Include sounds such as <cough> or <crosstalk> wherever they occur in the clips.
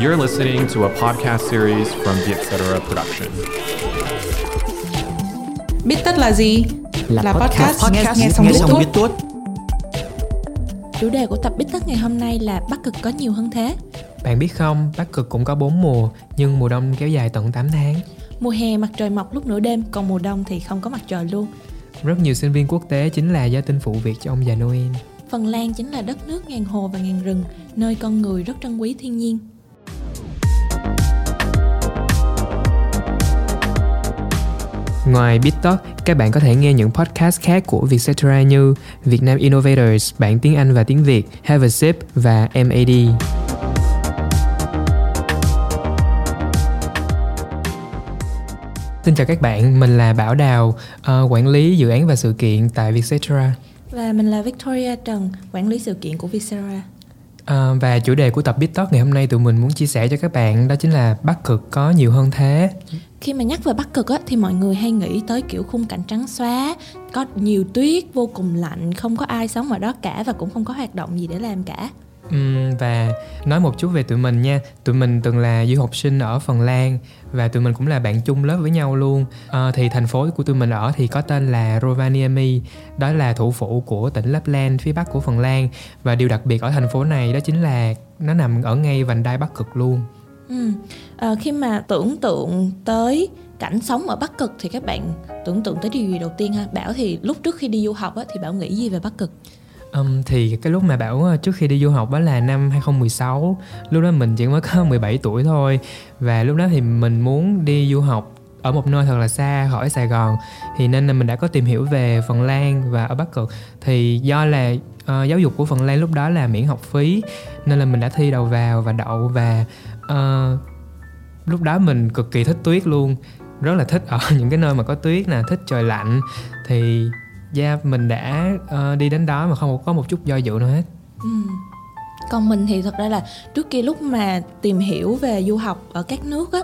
You're listening to a podcast series from the Etc. Production. Biết tất là gì? là, podcast, podcast nghe, xong biết xong tuốt. biết tuốt. Chủ đề của tập Bít Tất ngày hôm nay là Bắc Cực có nhiều hơn thế. Bạn biết không, Bắc Cực cũng có 4 mùa, nhưng mùa đông kéo dài tận 8 tháng. Mùa hè mặt trời mọc lúc nửa đêm, còn mùa đông thì không có mặt trời luôn. Rất nhiều sinh viên quốc tế chính là gia tinh phụ việc cho ông già Noel. Phần Lan chính là đất nước ngàn hồ và ngàn rừng, nơi con người rất trân quý thiên nhiên. Ngoài BitTalk, các bạn có thể nghe những podcast khác của Vietcetera như Việt Nam Innovators, bản tiếng Anh và tiếng Việt, Have a Sip và MAD. Xin chào các bạn, mình là Bảo Đào, uh, quản lý dự án và sự kiện tại Vietcetera. Và mình là Victoria Trần, quản lý sự kiện của Vietcetera. À, và chủ đề của tập BitTalk ngày hôm nay tụi mình muốn chia sẻ cho các bạn đó chính là Bắc Cực có nhiều hơn thế. Khi mà nhắc về Bắc Cực á, thì mọi người hay nghĩ tới kiểu khung cảnh trắng xóa, có nhiều tuyết, vô cùng lạnh, không có ai sống ở đó cả và cũng không có hoạt động gì để làm cả. Uhm, và nói một chút về tụi mình nha tụi mình từng là du học sinh ở phần lan và tụi mình cũng là bạn chung lớp với nhau luôn à, thì thành phố của tụi mình ở thì có tên là rovaniemi đó là thủ phủ của tỉnh lapland phía bắc của phần lan và điều đặc biệt ở thành phố này đó chính là nó nằm ở ngay vành đai bắc cực luôn Ừ. à, khi mà tưởng tượng tới cảnh sống ở Bắc Cực thì các bạn tưởng tượng tới điều gì đầu tiên ha? Bảo thì lúc trước khi đi du học á, thì Bảo nghĩ gì về Bắc Cực? Um, thì cái lúc mà bảo ờ, trước khi đi du học đó là năm 2016 lúc đó mình chỉ mới có <laughs> 17 tuổi thôi. Và lúc đó thì mình muốn đi du học ở một nơi thật là xa khỏi Sài Gòn. Thì nên là mình đã có tìm hiểu về Phần Lan và ở Bắc Cực. Thì do là uh, giáo dục của Phần Lan lúc đó là miễn học phí nên là mình đã thi đầu vào và đậu và uh, lúc đó mình cực kỳ thích tuyết luôn. Rất là thích ở <laughs> những cái nơi mà có tuyết nè thích trời lạnh. Thì yeah, mình đã uh, đi đến đó mà không có một chút do dự nào hết. Ừ. Còn mình thì thật ra là trước kia lúc mà tìm hiểu về du học ở các nước á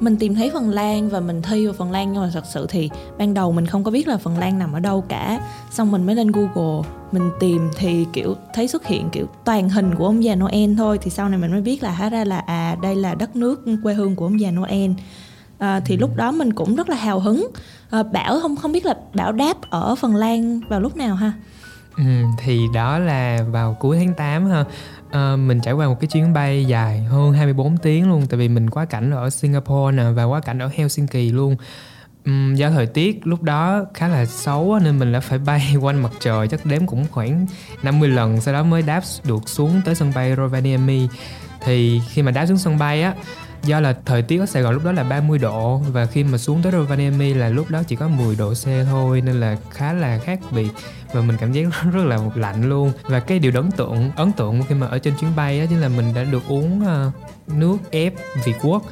mình tìm thấy Phần Lan và mình thi vào Phần Lan. Nhưng mà thật sự thì ban đầu mình không có biết là Phần Lan nằm ở đâu cả. Xong mình mới lên Google mình tìm thì kiểu thấy xuất hiện kiểu toàn hình của ông già Noel thôi. Thì sau này mình mới biết là hóa ra là à đây là đất nước quê hương của ông già Noel à, thì lúc đó mình cũng rất là hào hứng. À, Bảo không không biết là Bảo đáp ở Phần Lan vào lúc nào ha? Ừ, thì đó là vào cuối tháng 8 ha. À, mình trải qua một cái chuyến bay dài hơn 24 tiếng luôn tại vì mình quá cảnh ở Singapore nè và quá cảnh ở Helsinki luôn. Ừ, do thời tiết lúc đó khá là xấu nên mình đã phải bay <laughs> quanh mặt trời chắc đếm cũng khoảng 50 lần sau đó mới đáp được xuống tới sân bay Rovaniemi. Thì khi mà đáp xuống sân bay á do là thời tiết ở Sài Gòn lúc đó là 30 độ và khi mà xuống tới Rovaniemi là lúc đó chỉ có 10 độ C thôi nên là khá là khác biệt và mình cảm giác <laughs> rất là lạnh luôn và cái điều ấn tượng ấn tượng khi mà ở trên chuyến bay đó chính là mình đã được uống ờ, nước ép Việt Quốc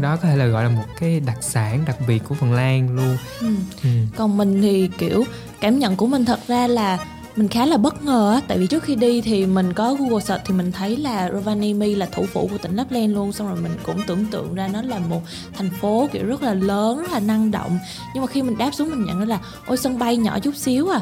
đó có thể là gọi là một cái đặc sản đặc biệt của Phần Lan luôn ừ. ừ. còn mình thì kiểu cảm nhận của mình thật ra là mình khá là bất ngờ á tại vì trước khi đi thì mình có google search thì mình thấy là Rovaniemi là thủ phủ của tỉnh Lapland luôn. Xong rồi mình cũng tưởng tượng ra nó là một thành phố kiểu rất là lớn rất là năng động. Nhưng mà khi mình đáp xuống mình nhận ra là ôi sân bay nhỏ chút xíu à.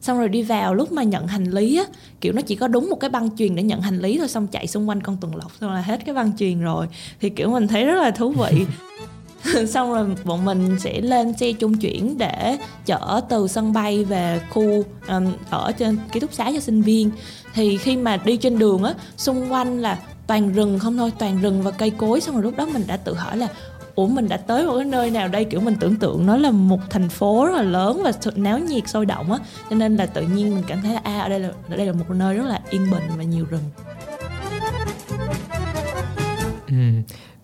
Xong rồi đi vào lúc mà nhận hành lý á kiểu nó chỉ có đúng một cái băng chuyền để nhận hành lý thôi xong chạy xung quanh con tuần lộc xong là hết cái băng chuyền rồi. Thì kiểu mình thấy rất là thú vị <laughs> <laughs> xong rồi bọn mình sẽ lên xe trung chuyển để chở từ sân bay về khu um, ở trên ký túc xá cho sinh viên. Thì khi mà đi trên đường á xung quanh là toàn rừng không thôi toàn rừng và cây cối. Xong rồi lúc đó mình đã tự hỏi là ủa mình đã tới một cái nơi nào đây? Kiểu mình tưởng tượng nó là một thành phố rất là lớn và náo nhiệt sôi động á. Cho nên là tự nhiên mình cảm thấy là à ở đây là ở đây là một nơi rất là yên bình và nhiều rừng. Ừ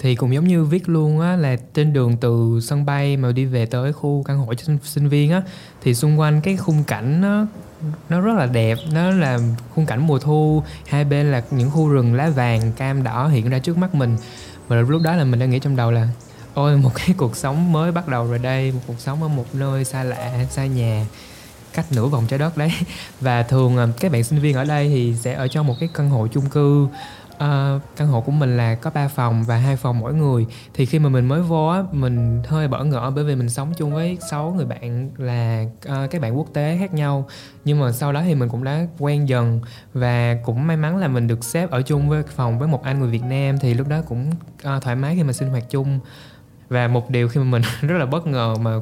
thì cũng giống như viết luôn á là trên đường từ sân bay mà đi về tới khu căn hộ cho sinh, sinh viên á thì xung quanh cái khung cảnh nó nó rất là đẹp nó là khung cảnh mùa thu. Hai bên là những khu rừng lá vàng cam đỏ hiện ra trước mắt mình. Và lúc đó là mình đang nghĩ trong đầu là ôi một cái <laughs> cuộc sống mới bắt đầu rồi đây một cuộc sống ở một nơi xa lạ xa nhà cách nửa vòng trái đất đấy. <laughs> Và thường à, các bạn sinh viên ở đây thì sẽ ở trong một cái căn hộ chung cư ờ, căn hộ của mình là có 3 phòng và hai phòng mỗi người. Thì khi mà mình mới vô á mình hơi bỡ ngỡ bởi vì mình sống chung với 6 người bạn là ờ, các bạn quốc tế khác nhau. Nhưng mà sau đó thì mình cũng đã quen dần và cũng may mắn là mình được xếp ở chung với phòng với một anh người Việt Nam thì lúc đó cũng ờ, thoải mái khi mà sinh hoạt chung. Và một điều khi mà mình <laughs> rất là bất ngờ mà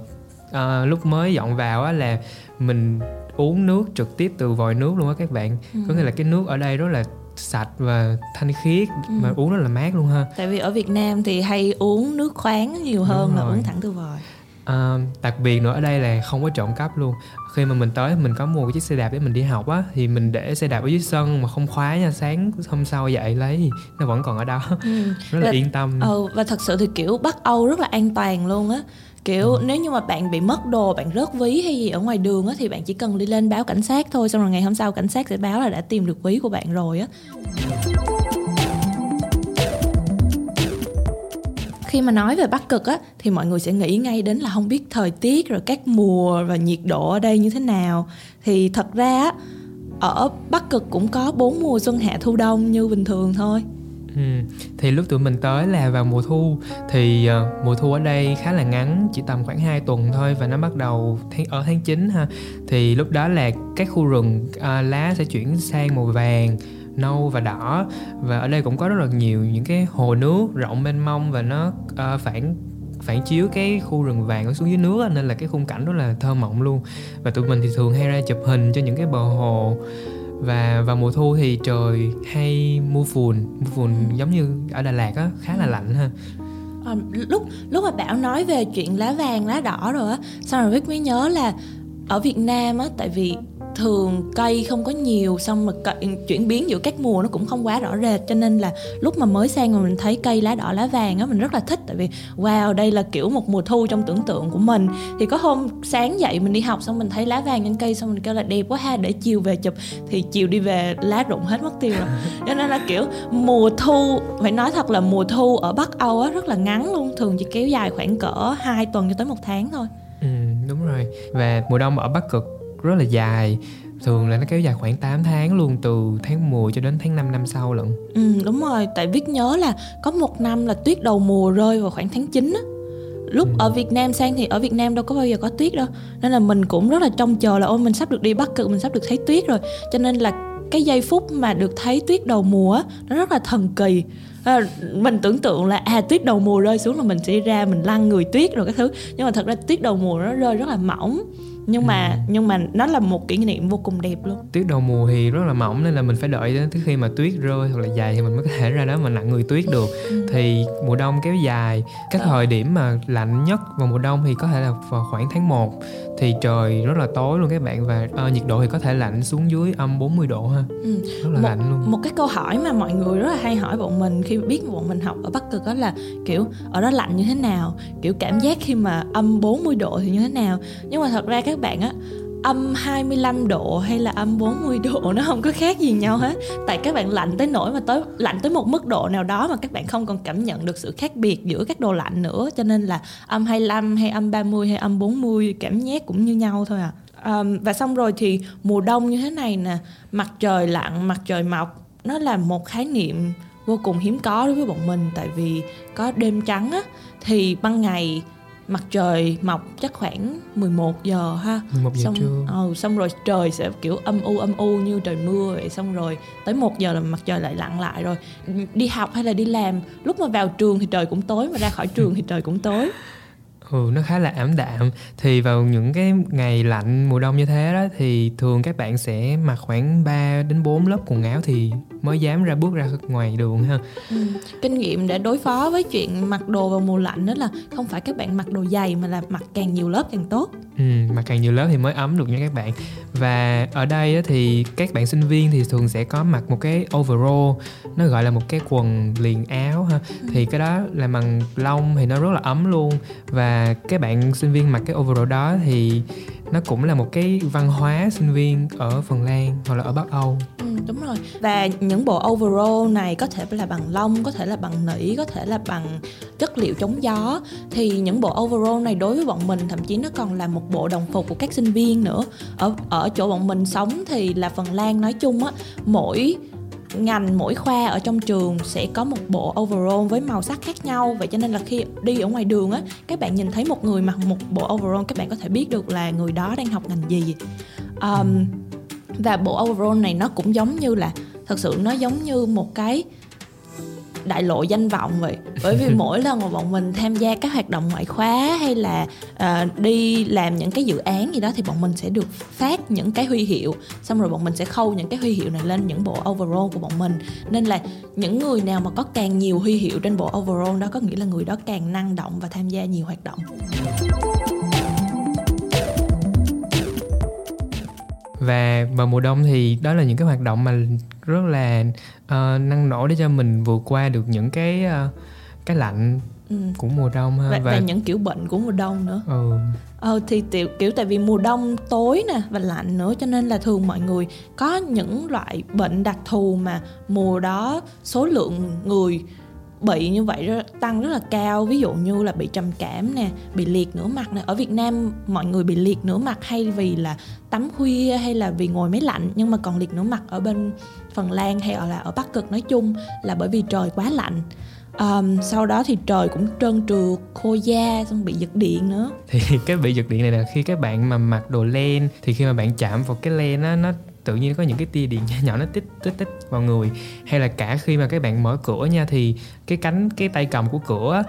ờ, lúc mới dọn vào á là mình uống nước trực tiếp từ vòi nước luôn á các bạn. Ừ. có nghĩa là cái nước ở đây rất là sạch và thanh khiết Ừ. mà uống rất là mát luôn ha tại vì ở Việt Nam thì hay uống nước khoáng nhiều hơn Đúng là rồi. uống thẳng từ vòi à, đặc biệt nữa ở đây là không có trộm cắp luôn khi mà mình tới mình có mua một chiếc xe đạp để mình đi học á thì mình để xe đạp ở dưới sân mà không khóa nha sáng hôm sau dậy lấy thì nó vẫn còn ở đó ừ. <laughs> rất là Và- yên tâm ừ và thật sự thì kiểu Bắc Âu rất là an toàn luôn á kiểu nếu như mà bạn bị mất đồ bạn rớt ví hay gì ở ngoài đường á thì bạn chỉ cần đi lên báo cảnh sát thôi xong rồi ngày hôm sau cảnh sát sẽ báo là đã tìm được ví của bạn rồi á. Khi mà nói về Bắc Cực á thì mọi người sẽ nghĩ ngay đến là không biết thời tiết rồi các mùa và nhiệt độ ở đây như thế nào. Thì thật ra á ở Bắc Cực cũng có bốn mùa xuân hạ thu đông như bình thường thôi Ừ. Thì lúc tụi mình tới là vào mùa thu. Thì uh, mùa thu ở đây khá là ngắn Chỉ tầm khoảng 2 tuần thôi Và nó bắt đầu tháng, ở tháng 9 ha. Thì lúc đó là các khu rừng uh, lá sẽ chuyển sang màu vàng nâu và đỏ. Và ở đây cũng có rất là nhiều những cái hồ nước rộng mênh mông và nó uh, phản phản chiếu cái khu rừng vàng ở xuống dưới nước nên là cái khung cảnh rất là thơ mộng luôn. Và tụi mình thì thường hay ra chụp hình cho những cái bờ hồ và vào mùa thu thì trời hay mưa phùn. Mưa phùn giống như ở Đà Lạt á khá là lạnh ha. À, lúc lúc mà bảo nói về chuyện lá vàng lá đỏ rồi á xong rồi biết mới nhớ là ở Việt Nam á tại vì thường cây không có nhiều xong mà cây, chuyển biến giữa các mùa nó cũng không quá rõ rệt. Cho nên là lúc mà mới sang mà mình thấy cây lá đỏ lá vàng á mình rất là thích. Tại vì wow đây là kiểu một mùa thu trong tưởng tượng của mình. Thì có hôm sáng dậy mình đi học xong mình thấy lá vàng trên cây xong mình kêu là đẹp quá ha để chiều về chụp. Thì chiều đi về lá rụng hết mất tiêu rồi. <laughs> Cho nên là kiểu mùa thu phải nói thật là mùa thu ở Bắc Âu á rất là ngắn luôn. Thường chỉ kéo dài khoảng cỡ 2 tuần cho tới một tháng thôi. Ừ, đúng rồi. Và mùa đông ở Bắc Cực rất là dài. Thường là nó kéo dài khoảng 8 tháng luôn từ tháng 10 cho đến tháng 5 năm sau lận. Ừ đúng rồi. Tại Viết nhớ là có một năm là tuyết đầu mùa rơi vào khoảng tháng 9 á. Lúc Ừ. ở Việt Nam sang thì ở Việt Nam đâu có bao giờ có tuyết đâu. Nên là mình cũng rất là trông chờ là ôi mình sắp được đi Bắc Cực mình sắp được thấy tuyết rồi. Cho nên là cái giây phút mà được thấy tuyết đầu mùa nó rất là thần kỳ. À, mình tưởng tượng là à tuyết đầu mùa rơi xuống là mình sẽ ra mình lăn người tuyết rồi các thứ. Nhưng mà thật ra tuyết đầu mùa nó rơi rất là mỏng nhưng mà Ừ. nhưng mà nó là một kỷ niệm vô cùng đẹp luôn. Tuyết đầu mùa thì rất là mỏng nên là mình phải đợi đến tới khi mà tuyết rơi hoặc là dài thì mình mới có thể ra đó mà nặng người tuyết được. Thì mùa đông kéo dài cái thời điểm mà lạnh nhất vào mùa đông thì có thể là vào khoảng tháng 1 thì trời rất là tối luôn các bạn và ờ, nhiệt độ thì có thể lạnh xuống dưới âm 40 độ ha. Ừ. rất là một, lạnh luôn. một cái câu hỏi mà mọi người rất là hay hỏi bọn mình khi biết bọn mình học ở Bắc Cực đó là kiểu ở đó lạnh như thế nào? Kiểu cảm giác khi mà âm 40 độ thì như thế nào? Nhưng mà thật ra các bạn á âm 25 độ hay là âm 40 độ <laughs> nó không có khác gì nhau hết. Tại các bạn lạnh tới nỗi mà tới lạnh tới một mức độ nào đó mà các bạn không còn cảm nhận được sự khác biệt giữa các đồ lạnh nữa. Cho nên là âm 25 hay âm 30 hay âm 40 cảm giác cũng như nhau thôi à. Um, và xong rồi thì mùa đông như thế này nè mặt trời lặn mặt trời mọc nó là một khái niệm vô cùng hiếm có đối với bọn mình. Tại vì có đêm trắng á thì ban ngày mặt trời mọc chắc khoảng 11 giờ ha. 11 giờ xong trưa. ừ, xong rồi trời sẽ kiểu âm u âm u như trời mưa vậy. Xong rồi tới một giờ là mặt trời lại lặn lại rồi. Đi học hay là đi làm? Lúc mà vào trường thì trời cũng tối mà ra khỏi trường thì trời cũng tối Ừ, nó khá là ảm đạm. Thì vào những cái ngày lạnh mùa đông như thế đó thì thường các bạn sẽ mặc khoảng 3 đến 4 lớp quần áo thì mới dám ra bước ra ngoài đường ha. Ừ. kinh nghiệm để đối phó với chuyện mặc đồ vào mùa lạnh đó là không phải các bạn mặc đồ dày mà là mặc càng nhiều lớp càng tốt. Ừ, mặc càng nhiều lớp thì mới ấm được nha các bạn. Và ở đây thì các bạn sinh viên thì thường sẽ có mặc một cái overall nó gọi là một cái quần liền áo ha. Thì cái đó là bằng lông thì nó rất là ấm luôn. Và các bạn sinh viên mặc cái overall đó thì nó cũng là một cái văn hóa sinh viên ở Phần Lan hoặc là ở Bắc Âu. Ừ, đúng rồi. Và những bộ overall này có thể là bằng lông có thể là bằng nỉ có thể là bằng chất liệu chống gió. Thì những bộ overall này đối với bọn mình thậm chí nó còn là một bộ đồng phục của các sinh viên nữa. Ở ở chỗ bọn mình sống thì là Phần Lan nói chung á mỗi ngành mỗi khoa ở trong trường sẽ có một bộ overall với màu sắc khác nhau. Vậy cho nên là khi đi ở ngoài đường á các bạn nhìn thấy một người mặc một bộ overall các bạn có thể biết được là người đó đang học ngành gì. Um, và bộ overall này nó cũng giống như là thật sự nó giống như một cái đại lộ danh vọng vậy? Bởi vì <laughs> mỗi lần mà bọn mình tham gia các hoạt động ngoại khóa hay là uh, đi làm những cái dự án gì đó thì bọn mình sẽ được phát những cái huy hiệu. Xong rồi bọn mình sẽ khâu những cái huy hiệu này lên những bộ overall của bọn mình. Nên là những người nào mà có càng nhiều huy hiệu trên bộ overall đó có nghĩa là người đó càng năng động và tham gia nhiều hoạt động và vào mùa đông thì đó là những cái hoạt động mà rất là uh, năng nổ để cho mình vượt qua được những cái uh, cái lạnh ừ. của mùa đông ha và, và, và những kiểu bệnh của mùa đông nữa ừ. ờ thì tiểu, kiểu tại vì mùa đông tối nè và lạnh nữa cho nên là thường mọi người có những loại bệnh đặc thù mà mùa đó số lượng người bị như vậy tăng rất là cao. Ví dụ như là bị trầm cảm nè bị liệt nửa mặt nè. Ở Việt Nam mọi người bị liệt nửa mặt hay vì là tắm khuya hay là vì ngồi máy lạnh nhưng mà còn liệt nửa mặt ở bên Phần Lan hay ở là ở Bắc Cực nói chung là bởi vì trời quá lạnh. Um, sau đó thì trời cũng trơn trượt khô da xong bị giật điện nữa. Thì <laughs> cái bị giật điện này là khi các bạn mà mặc đồ len thì khi mà bạn chạm vào cái len á nó tự nhiên có những cái tia điện nhỏ <laughs> nhỏ nó tích tích tích vào người. Hay là cả khi mà các bạn mở cửa nha, thì cái cánh, cái tay cầm của cửa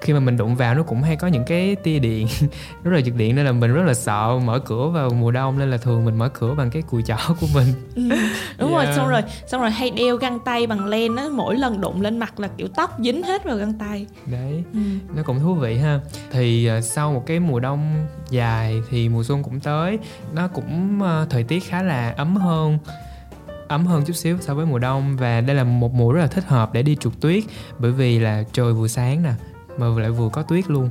khi mà mình đụng vào nó cũng hay có những cái tia điện <laughs> rất là giật điện nên là mình rất là sợ mở cửa vào mùa đông nên là thường mình mở cửa bằng cái cùi chỏ của mình <laughs> ừ, đúng yeah. rồi xong rồi xong rồi hay đeo găng tay bằng len á mỗi lần đụng lên mặt là kiểu tóc dính hết vào găng tay đấy ừ. nó cũng thú vị ha thì uh, sau một cái mùa đông dài thì mùa xuân cũng tới nó cũng uh, thời tiết khá là ấm hơn ấm hơn chút xíu so với mùa đông và đây là một mùa rất là thích hợp để đi trượt tuyết bởi vì là trời vừa sáng nè mà lại vừa có tuyết luôn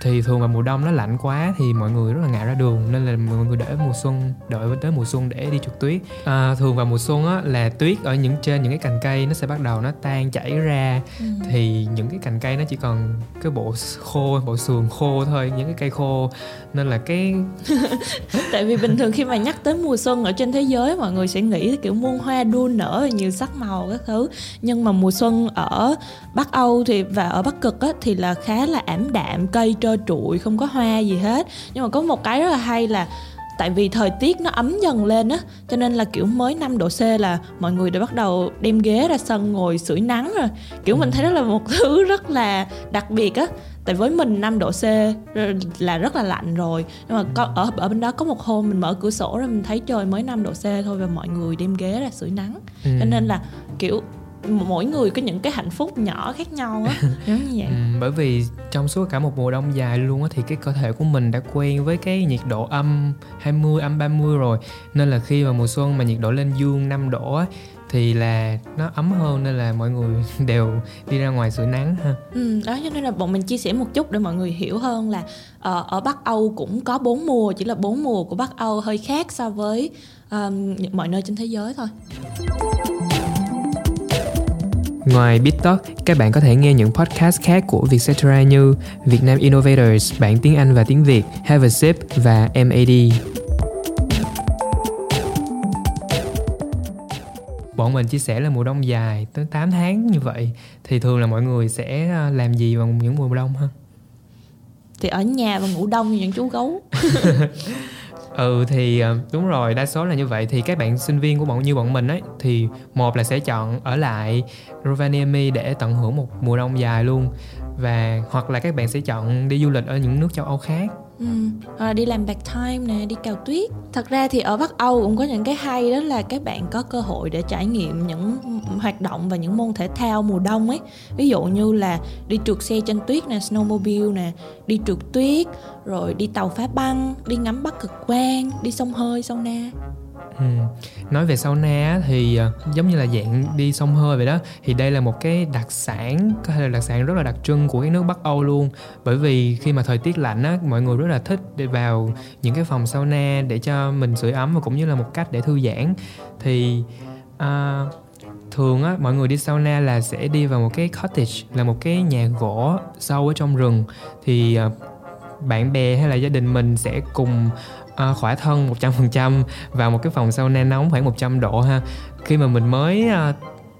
thì thường vào mùa đông nó lạnh quá thì mọi người rất là ngại ra đường. Nên là mọi người để mùa xuân đợi tới mùa xuân để đi trượt tuyết. À, thường vào mùa xuân á là tuyết ở những trên những cái cành cây nó sẽ bắt đầu nó tan chảy ra. Ừ. thì những cái cành cây nó chỉ còn cái bộ khô bộ sườn khô thôi những cái cây khô. Nên là cái <laughs> tại vì bình thường khi mà nhắc tới mùa xuân ở trên thế giới mọi người sẽ nghĩ kiểu muôn hoa đua nở nhiều sắc màu các thứ. Nhưng mà mùa xuân ở bắc âu thì và ở bắc cực á, thì là khá là ảm đạm cây trơ trụi không có hoa gì hết. Nhưng mà có một cái rất là hay là tại vì thời tiết nó ấm dần lên á cho nên là kiểu mới 5 độ C là mọi người đã bắt đầu đem ghế ra sân ngồi sưởi nắng rồi. Kiểu mình thấy đó là một <laughs> thứ rất là đặc biệt á. Tại với mình 5 độ C là rất là lạnh rồi. Nhưng mà có, ở ở bên đó có một hôm mình mở cửa sổ ra mình thấy trời mới 5 độ C thôi và mọi người đem ghế ra sưởi nắng. Ừ. cho nên là kiểu mỗi người có những cái hạnh phúc nhỏ khác nhau á <laughs> giống như vậy ừ, bởi vì trong suốt cả một mùa đông dài luôn á thì cái cơ thể của mình đã quen với cái nhiệt độ âm 20 âm 30 rồi nên là khi mà mùa xuân mà nhiệt độ lên dương 5 độ á thì là nó ấm hơn nên là mọi người <laughs> đều đi ra ngoài sưởi nắng ha. Ừ, đó cho nên là bọn mình chia sẻ một chút để mọi người hiểu hơn là uh, ở Bắc Âu cũng có bốn mùa, chỉ là bốn mùa của Bắc Âu hơi khác so với um, mọi nơi trên thế giới thôi. Ngoài BitTalk, các bạn có thể nghe những podcast khác của Vietcetera như Việt Nam Innovators, bản tiếng Anh và tiếng Việt, Have a Sip và MAD. Bọn mình chia sẻ là mùa đông dài tới 8 tháng như vậy thì thường là mọi người sẽ à, làm gì vào những mùa đông ha? Thì ở nhà và ngủ đông như những chú gấu. <laughs> ừ thì ờ, đúng rồi, đa số là như vậy. Thì các bạn sinh viên của bọn, như bọn mình ấy, thì một là sẽ chọn ở lại Rovaniemi để tận hưởng một mùa đông dài luôn. Và, hoặc là các bạn sẽ chọn đi du lịch ở những nước châu Âu khác. Ừ, hoặc là đi làm part time nè, đi cào tuyết. Thật ra thì ở Bắc Âu cũng có những cái hay đó là các bạn có cơ hội để trải nghiệm những hoạt động và những môn thể thao mùa đông ấy. Ví dụ như là đi trượt xe trên tuyết nè, snowmobile nè, đi trượt tuyết, rồi đi tàu phá băng, đi ngắm Bắc cực quang, đi sông hơi, sauna. Ừ. Nói về sauna thì ờ, giống như là dạng đi sông hơi vậy đó thì đây là một cái đặc sản có thể là đặc sản rất là đặc trưng của cái nước Bắc Âu luôn. Bởi vì khi mà thời tiết lạnh á mọi người rất là thích để vào những cái phòng sauna để cho mình sưởi ấm và cũng như là một cách để thư giãn. Thì uh, thường á mọi người đi sauna là sẽ đi vào một cái cottage là một cái nhà gỗ sâu ở trong rừng. Thì ờ, bạn bè hay là gia đình mình sẽ cùng uh, khỏa thân 100% vào một cái phòng sauna nóng khoảng 100 độ ha. Khi mà mình mới à,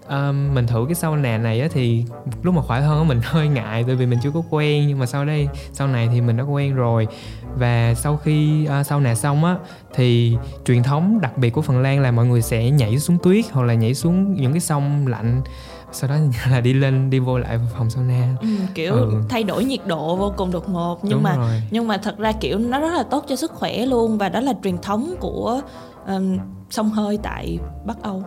à, mình thử cái sauna này á thì lúc mà khỏe thân á mình <laughs> hơi ngại tại vì mình chưa có quen nhưng mà sau đây sau này thì mình đã quen rồi. Và sau khi à, sauna xong á thì truyền thống đặc biệt của Phần Lan là mọi người sẽ nhảy xuống tuyết hoặc là nhảy xuống những cái sông lạnh sau đó <laughs> là đi lên đi vô lại phòng sauna ừ, kiểu Ừ. thay đổi nhiệt độ vô cùng đột ngột nhưng Đúng mà rồi. nhưng mà thật ra kiểu nó rất là tốt cho sức khỏe luôn và đó là truyền thống của um, sông hơi tại Bắc Âu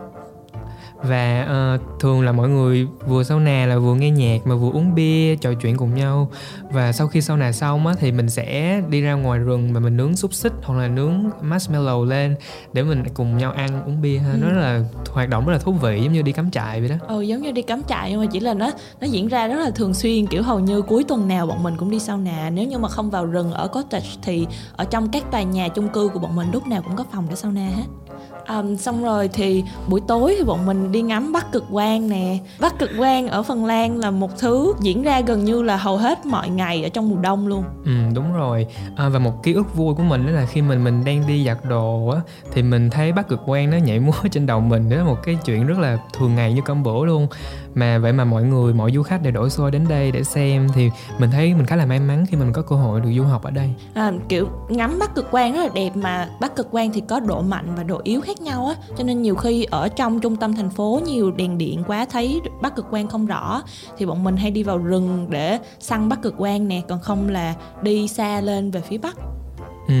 và ờ, thường là mọi người vừa sauna là vừa nghe nhạc mà vừa uống bia trò chuyện cùng nhau. Và sau khi sauna xong á thì mình sẽ đi ra ngoài rừng mà mình nướng xúc xích hoặc là nướng marshmallow lên để mình cùng nhau ăn uống bia ha. Ừ. nó là hoạt động rất là thú vị giống như đi cắm trại vậy đó. Ừ giống như đi cắm trại nhưng mà chỉ là nó nó diễn ra rất là thường xuyên. Kiểu hầu như cuối tuần nào bọn mình cũng đi sauna nếu như mà không vào rừng ở cottage thì ở trong các tòa nhà chung cư của bọn mình lúc nào cũng có phòng để sauna hết Um, xong rồi thì buổi tối thì bọn mình đi ngắm bắc cực quang nè. Bắc cực quang ở phần lan là một thứ diễn ra gần như là hầu hết mọi ngày ở trong mùa đông luôn. Ừ đúng rồi. À, và một ký ức vui của mình đó là khi mình mình đang đi giặt đồ á thì mình thấy bắc cực quang nó nhảy múa <laughs> trên đầu mình. Đó là một cái chuyện rất là thường ngày như cơm bữa luôn mà vậy mà mọi người mọi du khách đều đổ xô đến đây để xem thì mình thấy mình khá là may mắn khi mình có cơ hội được du học ở đây. À, kiểu ngắm bắc cực quang rất là đẹp mà bắc cực quang thì có độ mạnh và độ yếu khác nhau á. Cho nên nhiều khi ở trong trung tâm thành phố nhiều đèn điện quá thấy bắc cực quang không rõ thì bọn mình hay đi vào rừng để săn bắc cực quang nè còn không là đi xa lên về phía bắc. Ừ,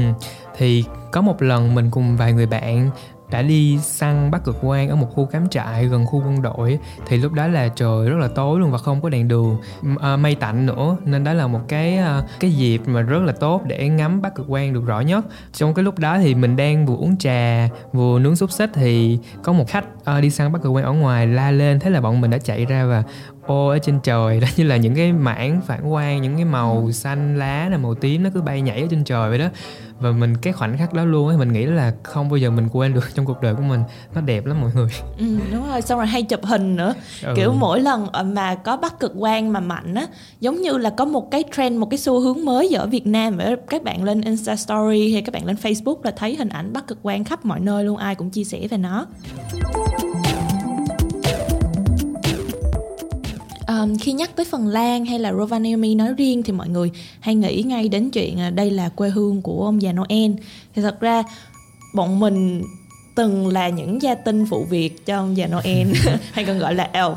thì có một lần mình cùng vài người bạn đã đi săn bắt cực quang ở một khu cắm trại gần khu quân đội thì lúc đó là trời rất là tối luôn và không có đèn đường. À, mây tạnh nữa nên đó là một cái à, cái dịp mà rất là tốt để ngắm bắt cực quang được rõ nhất. Trong cái lúc đó thì mình đang vừa uống trà vừa nướng xúc xích thì có một khách à, đi săn bắt cực quang ở ngoài la lên thế là bọn mình đã chạy ra và ô ở trên trời. <laughs> Đó như là những cái mảng phản quang những cái màu xanh lá là màu tím nó cứ bay nhảy ở trên trời vậy đó và mình cái khoảnh khắc đó luôn ấy mình nghĩ là không bao giờ mình quên được trong cuộc đời của mình nó đẹp lắm mọi người ừ, đúng rồi xong rồi hay chụp hình nữa Ừ. kiểu mỗi lần ờ, mà có bắc cực quang mà mạnh á giống như là có một cái trend một cái xu hướng mới ở Việt Nam đó. các bạn lên Insta Story hay các bạn lên Facebook là thấy hình ảnh bắc cực quang khắp mọi nơi luôn ai cũng chia sẻ về nó Ờm, khi nhắc tới Phần Lan hay là Rovaniemi nói riêng thì mọi người hay nghĩ ngay đến chuyện à, đây là quê hương của ông già Noel. Thì thật ra bọn mình từng là những gia tinh phụ việc cho ông già Noel <laughs> <laughs> hay còn gọi là elf.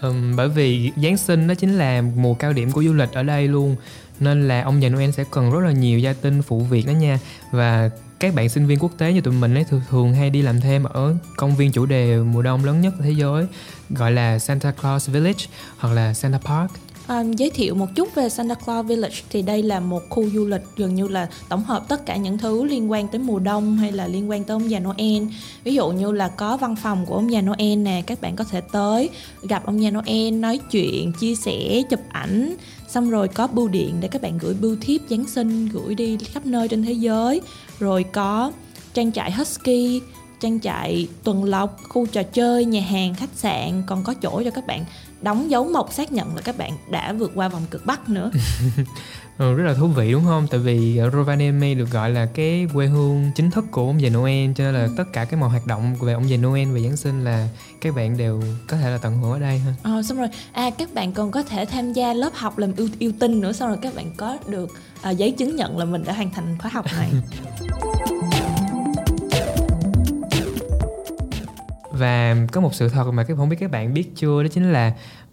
Ừm, bởi vì Giáng sinh đó chính là mùa cao điểm của du lịch ở đây luôn nên là ông già Noel sẽ cần rất là nhiều gia tinh phụ việc đó nha và các bạn sinh viên quốc tế như tụi mình ấy thường, thường hay đi làm thêm ở công viên chủ đề mùa đông lớn nhất thế giới gọi là Santa Claus Village hoặc là Santa Park. À, giới thiệu một chút về Santa Claus Village. Thì đây là một khu du lịch gần như là tổng hợp tất cả những thứ liên quan tới mùa đông hay là liên quan tới ông già Noel. Ví dụ như là có văn phòng của ông già Noel nè các bạn có thể tới gặp ông già Noel nói chuyện chia sẻ chụp ảnh. Xong rồi có bưu điện để các bạn gửi bưu thiếp Giáng sinh gửi đi khắp nơi trên thế giới. Rồi có trang trại Husky trang trại tuần lộc khu trò chơi nhà hàng khách sạn còn có chỗ cho các bạn đóng dấu mộc xác nhận là các bạn đã vượt qua vòng cực bắc nữa <laughs> Ừ, rất là thú vị đúng không? Tại vì ở Rovaniemi được gọi là cái quê hương chính thức của ông già Noel cho nên là tất cả cái mọi hoạt động về ông già Noel và Giáng sinh là các bạn đều có thể là tận hưởng ở đây ha. ờ, xong rồi à các bạn còn có thể tham gia lớp học làm yêu, yêu tinh nữa xong rồi các bạn có được à, giấy chứng nhận là mình đã hoàn thành khóa học này <laughs> Và có một sự thật mà các không biết các bạn biết chưa đó chính là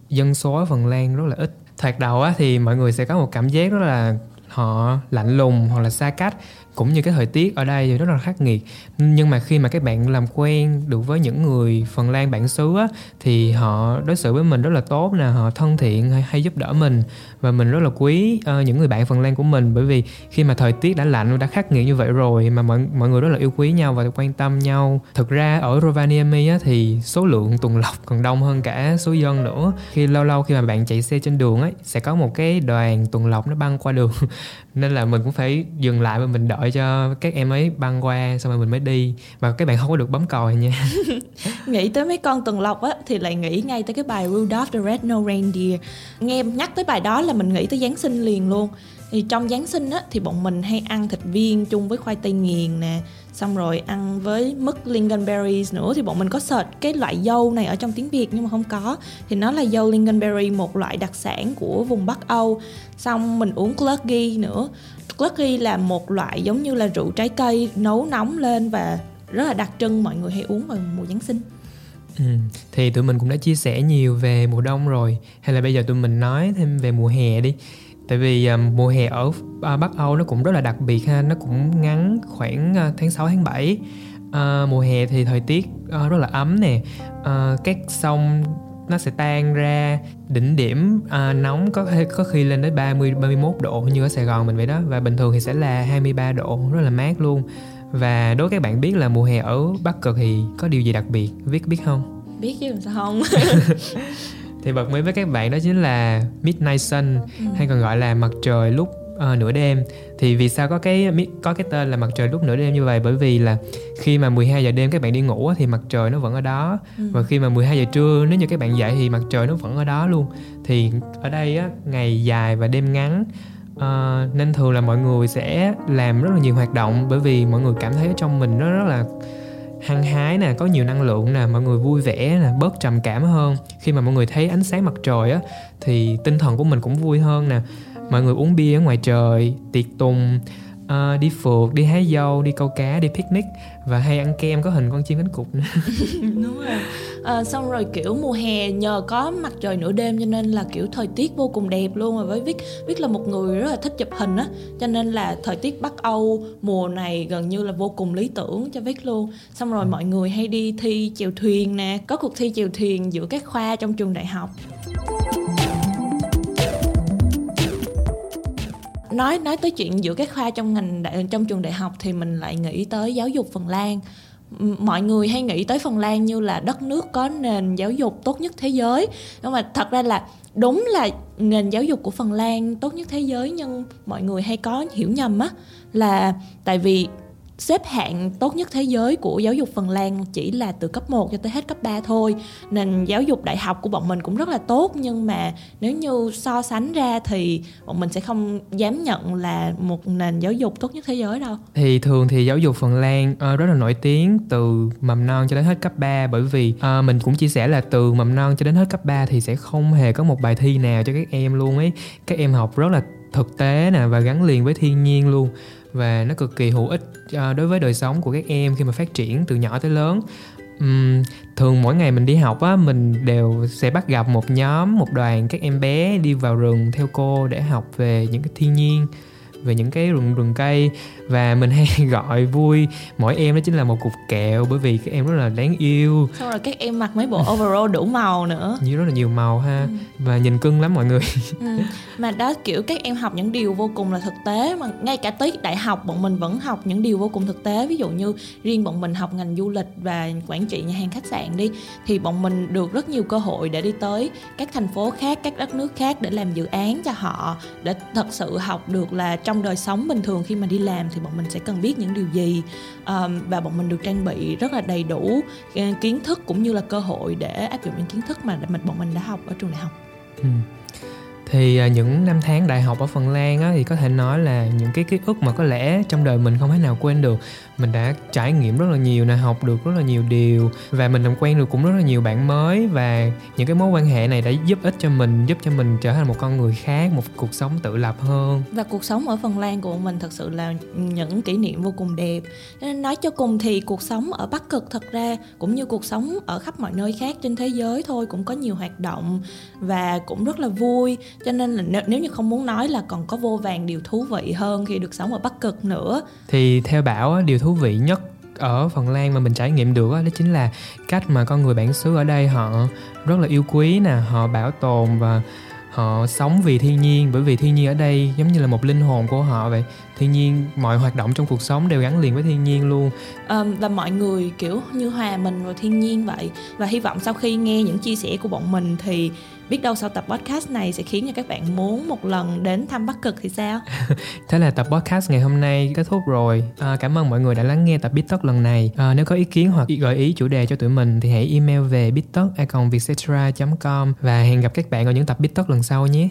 dân số ở Phần Lan rất là ít. Thoạt đầu á, thì mọi người sẽ có một cảm giác rất là họ lạnh lùng hoặc là xa cách cũng như cái thời tiết ở đây thì rất là khắc nghiệt. Nhưng mà khi mà các bạn làm quen được với những người Phần Lan bản xứ á, thì họ đối xử với mình rất là tốt nè họ thân thiện hay, hay giúp đỡ mình. Và mình rất là quý uh, những người bạn Phần Lan của mình bởi vì khi mà thời tiết đã lạnh đã khắc nghiệt như vậy rồi mà mọi mọi người rất là yêu quý nhau và quan tâm nhau. Thực ra ở Rovaniemi á, thì số lượng tuần lộc còn đông hơn cả số dân nữa. Khi lâu lâu khi mà bạn chạy xe trên đường ấy sẽ có một cái đoàn tuần lộc nó băng qua đường nên là mình cũng phải dừng lại và mình đợi cho các em ấy băng qua, xong rồi mình mới đi. Và các bạn không có được bấm còi nha. <laughs> Nghĩ tới mấy con tuần lộc á, thì lại nghĩ ngay tới cái bài Rudolph the Red-Nosed Reindeer. Nghe nhắc tới bài đó là mình nghĩ tới Giáng sinh liền luôn. Thì trong Giáng sinh á, thì bọn mình hay ăn thịt viên chung với khoai tây nghiền nè xong rồi ăn với mứt lingonberries nữa thì bọn mình có search cái loại dâu này ở trong tiếng Việt nhưng mà không có. Thì nó là dâu lingonberry một loại đặc sản của vùng Bắc Âu. Xong mình uống Clucky nữa. Clucky là một loại giống như là rượu trái cây, nấu nóng lên và rất là đặc trưng, mọi người hay uống vào mùa Giáng sinh. Ừ. Thì tụi mình cũng đã chia sẻ nhiều về mùa đông rồi. Hay là bây giờ tụi mình nói thêm về mùa hè đi. Tại vì um, mùa hè ở uh, Bắc Âu nó cũng rất là đặc biệt ha Nó cũng ngắn khoảng uh, tháng 6, tháng 7 uh, Mùa hè thì thời tiết uh, rất là ấm nè. Uh, Các sông nó sẽ tan ra đỉnh điểm uh, nóng có có khi lên đến 30 31 độ như ở Sài Gòn mình vậy đó và bình thường thì sẽ là 23 độ rất là mát luôn. Và đố các bạn biết là mùa hè ở Bắc Cực thì có điều gì đặc biệt biết biết không? Biết chứ làm sao không <laughs> thì bật mí với các bạn đó chính là midnight sun Ừ. hay còn gọi là mặt trời lúc uh, nửa đêm thì vì sao có cái có cái tên là mặt trời lúc nửa đêm như vậy bởi vì là khi mà 12 giờ đêm các bạn đi ngủ thì mặt trời nó vẫn ở đó Ừ. và khi mà 12 giờ trưa nếu như các bạn dậy thì mặt trời nó vẫn ở đó luôn thì ở đây á, ngày dài và đêm ngắn Ờ, nên thường là mọi người sẽ làm rất là nhiều hoạt động bởi vì mọi người cảm thấy trong mình nó rất là hăng hái nè, có nhiều năng lượng nè, mọi người vui vẻ nè, bớt trầm cảm hơn. Khi mà mọi người thấy ánh sáng mặt trời á, thì tinh thần của mình cũng vui hơn nè. Mọi người uống bia ở ngoài trời, tiệc tùng ờ, đi phượt đi hái dâu đi câu cá đi picnic và hay ăn kem có hình con chim cánh cụt nữa. <laughs> Đúng rồi. À, xong rồi kiểu mùa hè nhờ có mặt trời nửa đêm cho nên là kiểu thời tiết vô cùng đẹp luôn và với Vic Vic là một người rất là thích chụp hình á cho nên là thời tiết Bắc Âu mùa này gần như là vô cùng lý tưởng cho Vic luôn. Xong rồi mọi người hay đi thi chèo thuyền nè có cuộc thi chèo thuyền giữa các khoa trong trường đại học nói nói tới chuyện giữa các khoa trong ngành đại, trong trường đại học thì mình lại nghĩ tới giáo dục Phần Lan. Mọi người hay nghĩ tới Phần Lan như là đất nước có nền giáo dục tốt nhất thế giới. Nhưng mà thật ra là đúng là nền giáo dục của Phần Lan tốt nhất thế giới nhưng mọi người hay có hiểu nhầm á là tại vì xếp hạng tốt nhất thế giới của giáo dục Phần Lan chỉ là từ cấp 1 cho tới hết cấp 3 thôi. Nên giáo dục đại học của bọn mình cũng rất là tốt Nhưng mà nếu như so sánh ra thì bọn mình sẽ không dám nhận là một nền giáo dục tốt nhất thế giới đâu. Thì thường thì giáo dục Phần Lan uh, rất là nổi tiếng từ mầm non cho đến hết cấp 3 bởi vì uh, mình cũng chia sẻ là từ mầm non cho đến hết cấp 3 thì sẽ không hề có một bài thi nào cho các em luôn ấy. Các em học rất là thực tế nè và gắn liền với thiên nhiên luôn và nó cực kỳ hữu ích ờ, đối với đời sống của các em khi mà phát triển từ nhỏ tới lớn. Ừm, thường mỗi ngày mình đi học á mình đều sẽ bắt gặp một nhóm một đoàn các em bé đi vào rừng theo cô để học về những cái thiên nhiên về những cái rừng rừng cây và mình hay <laughs> gọi vui. Mỗi em đó chính là một cục kẹo bởi vì các em rất là đáng yêu. Xong rồi các em mặc mấy bộ overall đủ màu nữa. Như rất là nhiều màu ha. Và nhìn cưng lắm mọi người. <laughs> Ừ. Mà đó kiểu các em học những điều vô cùng là thực tế Mà ngay cả tới đại học bọn mình vẫn học những điều vô cùng thực tế. Ví dụ như riêng bọn mình học ngành du lịch và quản trị nhà hàng khách sạn đi Thì bọn mình được rất nhiều cơ hội để đi tới các thành phố khác, các đất nước khác để làm dự án cho họ Để thật sự học được là trong đời sống bình thường khi mà đi làm thì bọn mình sẽ cần biết những điều gì um, Và bọn mình được trang bị rất là đầy đủ ờ, kiến thức cũng như là cơ hội để áp dụng những kiến thức mà mình bọn mình đã học ở trường đại học Ừ thì à, những năm tháng đại học ở Phần Lan á, thì có thể nói là những cái ký ức mà có lẽ trong đời mình không thể nào quên được. Mình đã trải nghiệm rất là nhiều nè học được rất là nhiều điều và mình làm quen được cũng rất là nhiều bạn mới và những cái mối quan hệ này đã giúp ích cho mình giúp cho mình trở thành một con người khác một cuộc sống tự lập hơn. Và cuộc sống ở Phần Lan của mình thật sự là những kỷ niệm vô cùng đẹp. Nên nói cho cùng thì cuộc sống ở Bắc Cực thật ra cũng như cuộc sống ở khắp mọi nơi khác trên thế giới thôi cũng có nhiều hoạt động và cũng rất là vui cho nên là nếu, nếu như không muốn nói là còn có vô vàng điều thú vị hơn khi được sống ở Bắc Cực nữa. Thì theo bảo điều thú vị nhất ở Phần Lan mà mình trải nghiệm được á, đó chính là cách mà con người bản xứ ở đây họ rất là yêu quý nè họ bảo tồn và họ sống vì thiên nhiên bởi vì thiên nhiên ở đây giống như là một linh hồn của họ vậy. Thiên nhiên mọi hoạt động trong cuộc sống đều gắn liền với thiên nhiên luôn. Um, và mọi người kiểu như hòa mình vào thiên nhiên vậy. Và hy vọng sau khi nghe những chia sẻ của bọn mình thì biết đâu sau tập podcast này sẽ khiến cho các bạn muốn một lần đến thăm Bắc Cực thì sao <laughs> Thế là tập podcast ngày hôm nay kết thúc rồi. À, cảm ơn mọi người đã lắng nghe tập Tất lần này. À, nếu có ý kiến hoặc gợi ý chủ đề cho tụi mình thì hãy email về bittất.vietcetera.com và hẹn gặp các bạn ở những tập Tất lần sau nhé.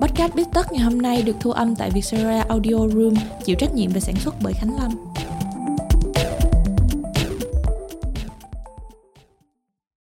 Podcast Tất ngày hôm nay được thu âm tại Vietcetera Audio Room, chịu trách nhiệm về sản xuất bởi Khánh Lâm.